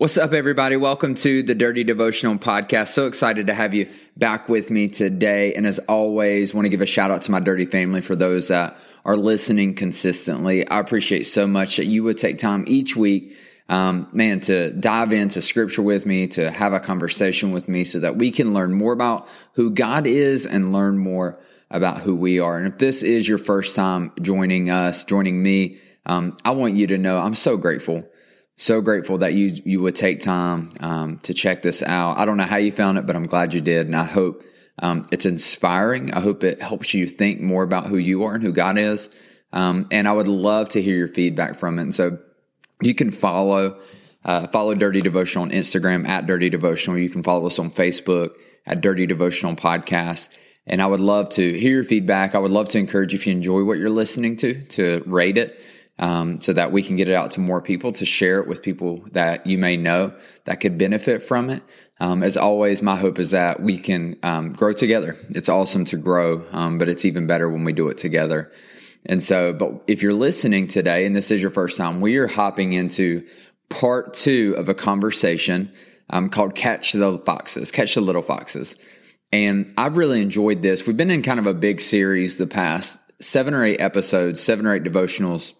What's up, everybody? Welcome to the Dirty Devotional Podcast. So excited to have you back with me today. And as always, want to give a shout out to my Dirty family for those that are listening consistently. I appreciate so much that you would take time each week, um, man, to dive into scripture with me, to have a conversation with me so that we can learn more about who God is and learn more about who we are. And if this is your first time joining us, joining me, um, I want you to know I'm so grateful so grateful that you you would take time um, to check this out. I don't know how you found it, but I'm glad you did, and I hope um, it's inspiring. I hope it helps you think more about who you are and who God is. Um, and I would love to hear your feedback from it. And so you can follow uh, follow Dirty Devotional on Instagram at Dirty Devotional. You can follow us on Facebook at Dirty Devotional Podcast. And I would love to hear your feedback. I would love to encourage you if you enjoy what you're listening to to rate it um, so that we can get it out to more people to share it with people that you may know that could benefit from it. Um, as always, my hope is that we can um, grow together. It's awesome to grow, um, but it's even better when we do it together. And so, but if you're listening today and this is your first time, we are hopping into part two of a conversation um, called Catch the Foxes, Catch the Little Foxes. And I've really enjoyed this. We've been in kind of a big series the past seven or eight episodes, seven or eight devotionals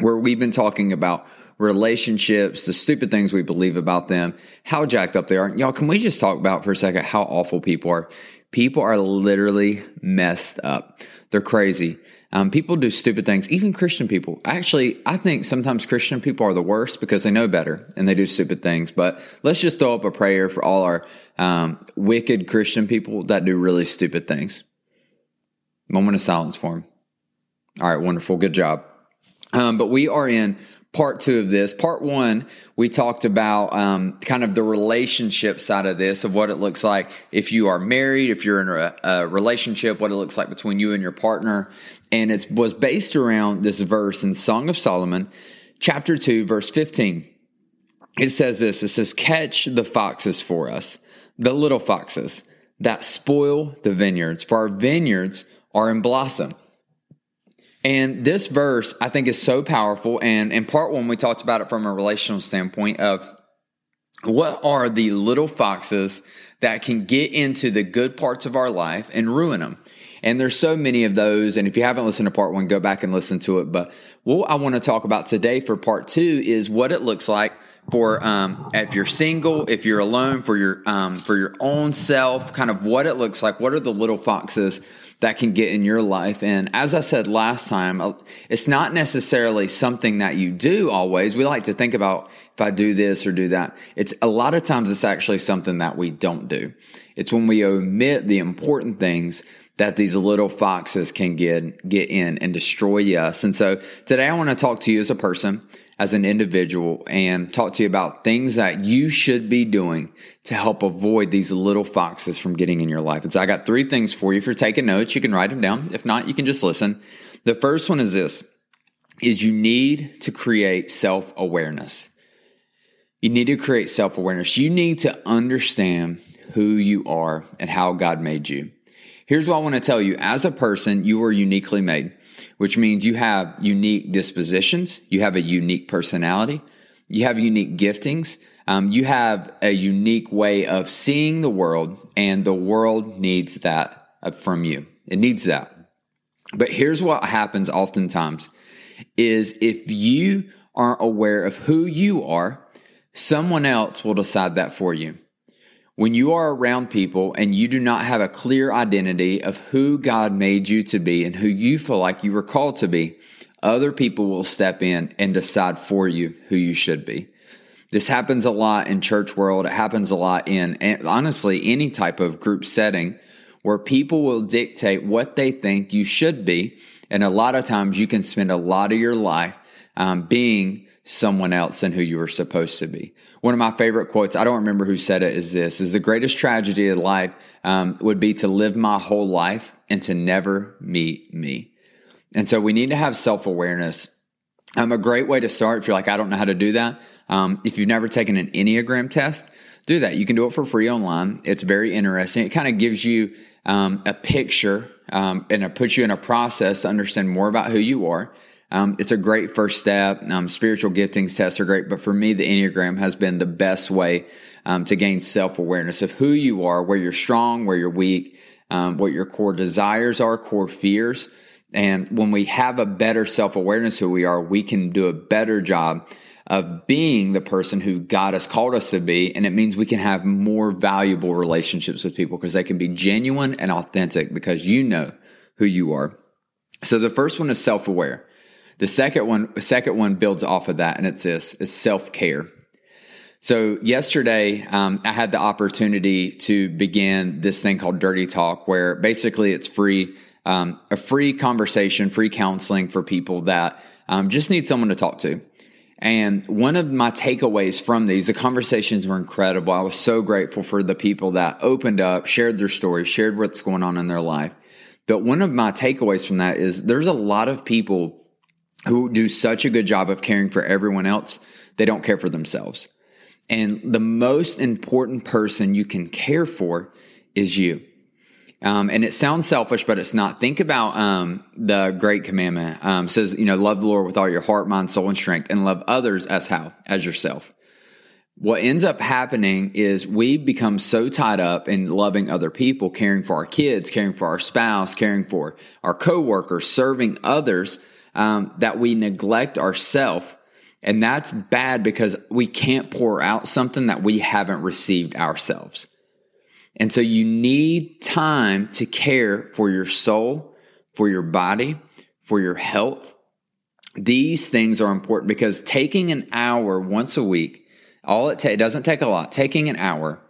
where we've been talking about relationships, the stupid things we believe about them, how jacked up they are. Y'all, can we just talk about for a second how awful people are? People are literally messed up. They're crazy. Um, people do stupid things, even Christian people. Actually, I think sometimes Christian people are the worst because they know better and they do stupid things. But let's just throw up a prayer for all our um, wicked Christian people that do really stupid things. Moment of silence for them. All right, wonderful. Good job. Um, but we are in part two of this. Part one, we talked about um, kind of the relationship side of this, of what it looks like if you are married, if you're in a, a relationship, what it looks like between you and your partner. And it was based around this verse in Song of Solomon, chapter 2, verse 15. It says this it says, Catch the foxes for us, the little foxes that spoil the vineyards, for our vineyards are in blossom. And this verse, I think, is so powerful. And in part one, we talked about it from a relational standpoint of what are the little foxes that can get into the good parts of our life and ruin them. And there's so many of those. And if you haven't listened to part one, go back and listen to it. But what I want to talk about today for part two is what it looks like for um, if you're single, if you're alone, for your um, for your own self, kind of what it looks like. What are the little foxes that can get in your life. And as I said last time, uh, it's not necessarily something that you do always. We like to think about if I do this or do that. It's a lot of times it's actually something that we don't do. It's when we omit the important things that these little foxes can get get in and destroy us. And so today I want to talk to you as a person as an individual and talk to you about things that you should be doing to help avoid these little foxes from getting in your life. And so I got three things for you. If you're taking notes, you can write them down. If not, you can just listen. The first one is this is you need to create self-awareness. You need to create self-awareness. You need to understand who you are and how God made you. Here's what I want to tell you. As a person, you are uniquely made which means you have unique dispositions, you have a unique personality, you have unique giftings, um, you have a unique way of seeing the world, and the world needs that from you. It needs that. But here's what happens oftentimes is if you aren't aware of who you are, someone else will decide that for you. When you are around people and you do not have a clear identity of who God made you to be and who you feel like you were called to be, other people will step in and decide for you who you should be. This happens a lot in church world. It happens a lot in honestly any type of group setting where people will dictate what they think you should be. And a lot of times you can spend a lot of your life um, being someone else than who you were supposed to be. One of my favorite quotes, I don't remember who said it, is this is the greatest tragedy of life um, would be to live my whole life and to never meet me. And so we need to have self awareness. Um, a great way to start, if you're like, I don't know how to do that, um, if you've never taken an Enneagram test, do that. You can do it for free online. It's very interesting. It kind of gives you um, a picture um, and it puts you in a process to understand more about who you are. Um, it's a great first step. Um, spiritual giftings tests are great, but for me, the Enneagram has been the best way um, to gain self awareness of who you are, where you're strong, where you're weak, um, what your core desires are, core fears. And when we have a better self awareness who we are, we can do a better job of being the person who God has called us to be. And it means we can have more valuable relationships with people because they can be genuine and authentic because you know who you are. So the first one is self aware. The second one, second one builds off of that, and it's this: is self care. So yesterday, um, I had the opportunity to begin this thing called Dirty Talk, where basically it's free, um, a free conversation, free counseling for people that um, just need someone to talk to. And one of my takeaways from these, the conversations were incredible. I was so grateful for the people that opened up, shared their stories, shared what's going on in their life. But one of my takeaways from that is there's a lot of people who do such a good job of caring for everyone else, they don't care for themselves. And the most important person you can care for is you. Um, and it sounds selfish, but it's not. Think about um, the great commandment. Um, says, you know, love the Lord with all your heart, mind, soul, and strength, and love others as how? As yourself. What ends up happening is we become so tied up in loving other people, caring for our kids, caring for our spouse, caring for our coworkers, serving others, um, that we neglect ourselves. And that's bad because we can't pour out something that we haven't received ourselves. And so you need time to care for your soul, for your body, for your health. These things are important because taking an hour once a week, all it, ta- it doesn't take a lot, taking an hour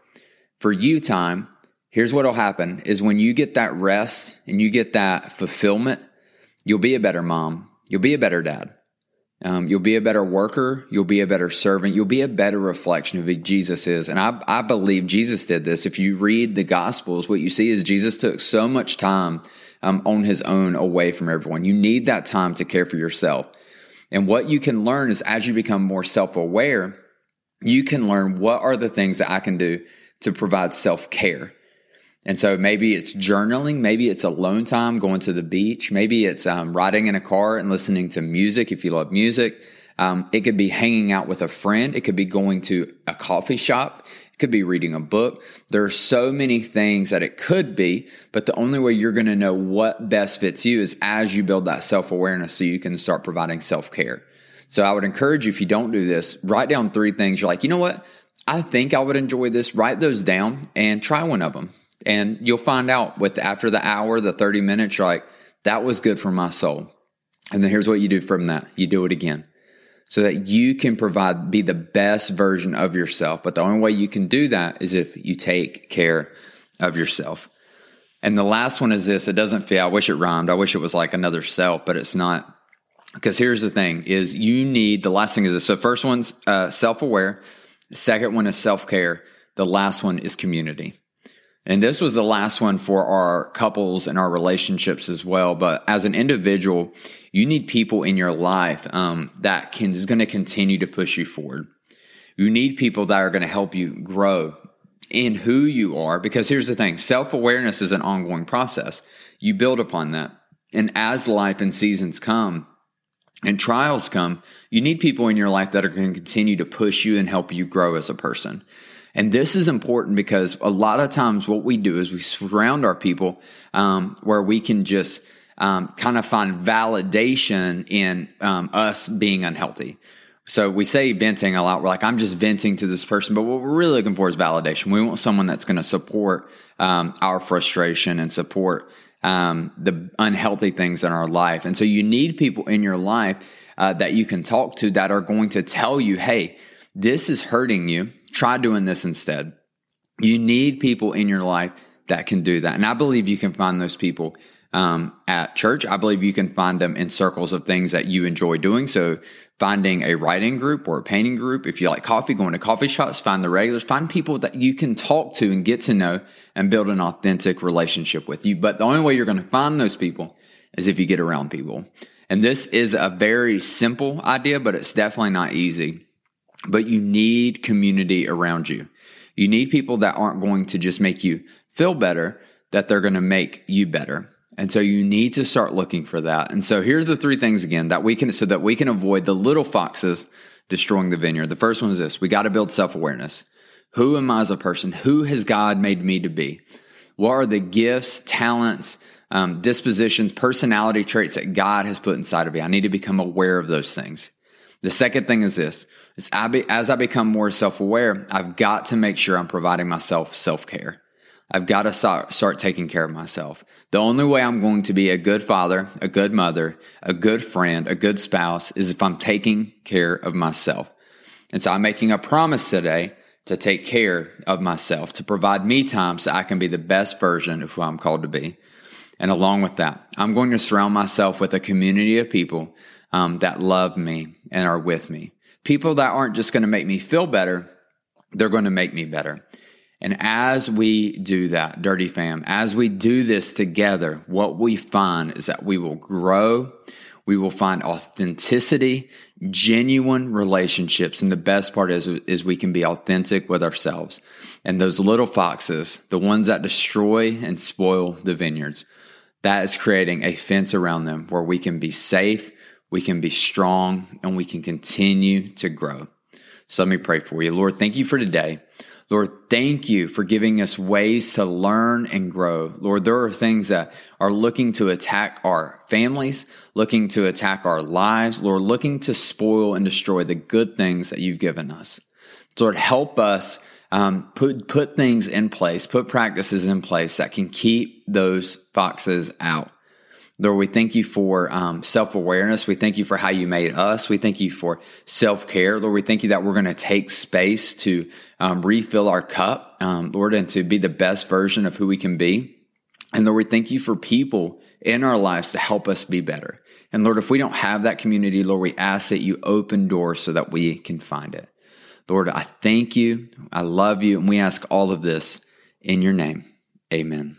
for you time, here's what'll happen is when you get that rest and you get that fulfillment, you'll be a better mom. You'll be a better dad. Um, you'll be a better worker. You'll be a better servant. You'll be a better reflection of who Jesus is. And I, I believe Jesus did this. If you read the Gospels, what you see is Jesus took so much time um, on his own away from everyone. You need that time to care for yourself. And what you can learn is as you become more self aware, you can learn what are the things that I can do to provide self care. And so maybe it's journaling, maybe it's alone time, going to the beach, maybe it's um, riding in a car and listening to music if you love music. Um, it could be hanging out with a friend. It could be going to a coffee shop. It could be reading a book. There are so many things that it could be, but the only way you're going to know what best fits you is as you build that self awareness so you can start providing self care. So I would encourage you, if you don't do this, write down three things. You're like, you know what? I think I would enjoy this. Write those down and try one of them. And you'll find out with after the hour, the 30 minutes, you're like, that was good for my soul. And then here's what you do from that. You do it again so that you can provide, be the best version of yourself. But the only way you can do that is if you take care of yourself. And the last one is this. It doesn't feel, I wish it rhymed. I wish it was like another self, but it's not. Because here's the thing is you need, the last thing is this. So first one's uh, self-aware. Second one is self-care. The last one is community. And this was the last one for our couples and our relationships as well. But as an individual, you need people in your life um, that can is going to continue to push you forward. You need people that are going to help you grow in who you are. Because here's the thing: self awareness is an ongoing process. You build upon that, and as life and seasons come and trials come, you need people in your life that are going to continue to push you and help you grow as a person. And this is important because a lot of times what we do is we surround our people um, where we can just um, kind of find validation in um, us being unhealthy. So we say venting a lot. We're like, I'm just venting to this person, but what we're really looking for is validation. We want someone that's going to support um, our frustration and support um, the unhealthy things in our life. And so you need people in your life uh, that you can talk to that are going to tell you, hey, this is hurting you Try doing this instead. You need people in your life that can do that. And I believe you can find those people um, at church. I believe you can find them in circles of things that you enjoy doing. So finding a writing group or a painting group. If you like coffee, going to coffee shops, find the regulars, find people that you can talk to and get to know and build an authentic relationship with you. But the only way you're going to find those people is if you get around people. And this is a very simple idea, but it's definitely not easy. But you need community around you. You need people that aren't going to just make you feel better, that they're going to make you better. And so you need to start looking for that. And so here's the three things again that we can, so that we can avoid the little foxes destroying the vineyard. The first one is this we got to build self awareness. Who am I as a person? Who has God made me to be? What are the gifts, talents, um, dispositions, personality traits that God has put inside of me? I need to become aware of those things. The second thing is this is I be, as I become more self aware, I've got to make sure I'm providing myself self care. I've got to start, start taking care of myself. The only way I'm going to be a good father, a good mother, a good friend, a good spouse is if I'm taking care of myself. And so I'm making a promise today to take care of myself, to provide me time so I can be the best version of who I'm called to be. And along with that, I'm going to surround myself with a community of people um, that love me and are with me. People that aren't just going to make me feel better, they're going to make me better. And as we do that, Dirty Fam, as we do this together, what we find is that we will grow, we will find authenticity, genuine relationships. And the best part is, is we can be authentic with ourselves. And those little foxes, the ones that destroy and spoil the vineyards, that is creating a fence around them where we can be safe, we can be strong, and we can continue to grow. So let me pray for you. Lord, thank you for today. Lord, thank you for giving us ways to learn and grow. Lord, there are things that are looking to attack our families, looking to attack our lives, Lord, looking to spoil and destroy the good things that you've given us. Lord, help us um, put put things in place, put practices in place that can keep those foxes out. Lord, we thank you for um, self awareness. We thank you for how you made us. We thank you for self care. Lord, we thank you that we're going to take space to um, refill our cup, um, Lord, and to be the best version of who we can be. And Lord, we thank you for people in our lives to help us be better. And Lord, if we don't have that community, Lord, we ask that you open doors so that we can find it. Lord, I thank you. I love you. And we ask all of this in your name. Amen.